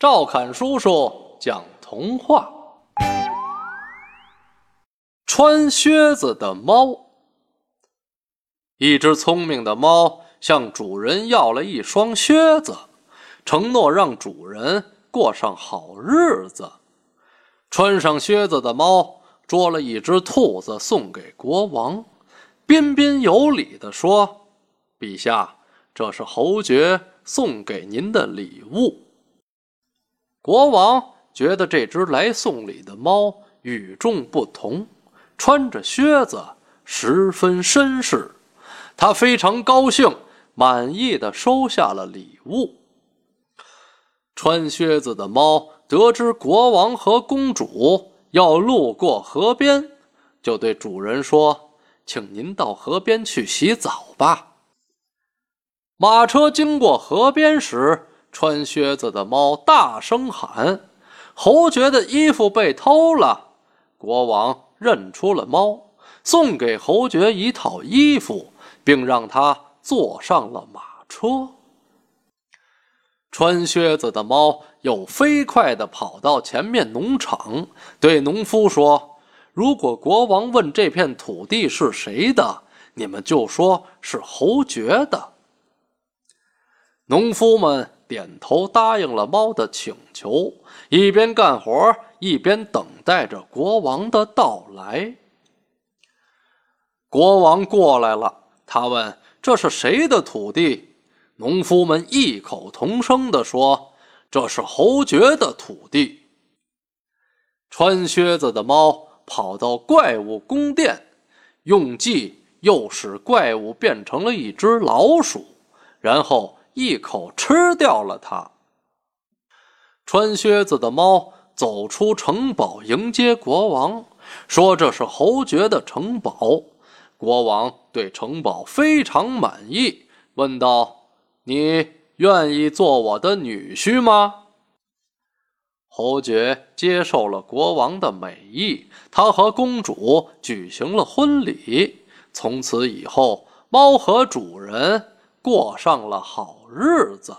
赵侃叔叔讲童话：穿靴子的猫。一只聪明的猫向主人要了一双靴子，承诺让主人过上好日子。穿上靴子的猫捉了一只兔子送给国王，彬彬有礼地说：“陛下，这是侯爵送给您的礼物。”国王觉得这只来送礼的猫与众不同，穿着靴子十分绅士。他非常高兴，满意的收下了礼物。穿靴子的猫得知国王和公主要路过河边，就对主人说：“请您到河边去洗澡吧。”马车经过河边时，穿靴子的猫大声喊：“侯爵的衣服被偷了！”国王认出了猫，送给侯爵一套衣服，并让他坐上了马车。穿靴子的猫又飞快地跑到前面农场，对农夫说：“如果国王问这片土地是谁的，你们就说是侯爵的。”农夫们。点头答应了猫的请求，一边干活一边等待着国王的到来。国王过来了，他问：“这是谁的土地？”农夫们异口同声地说：“这是侯爵的土地。”穿靴子的猫跑到怪物宫殿，用计诱使怪物变成了一只老鼠，然后。一口吃掉了它。穿靴子的猫走出城堡迎接国王，说：“这是侯爵的城堡。”国王对城堡非常满意，问道：“你愿意做我的女婿吗？”侯爵接受了国王的美意，他和公主举行了婚礼。从此以后，猫和主人。过上了好日子。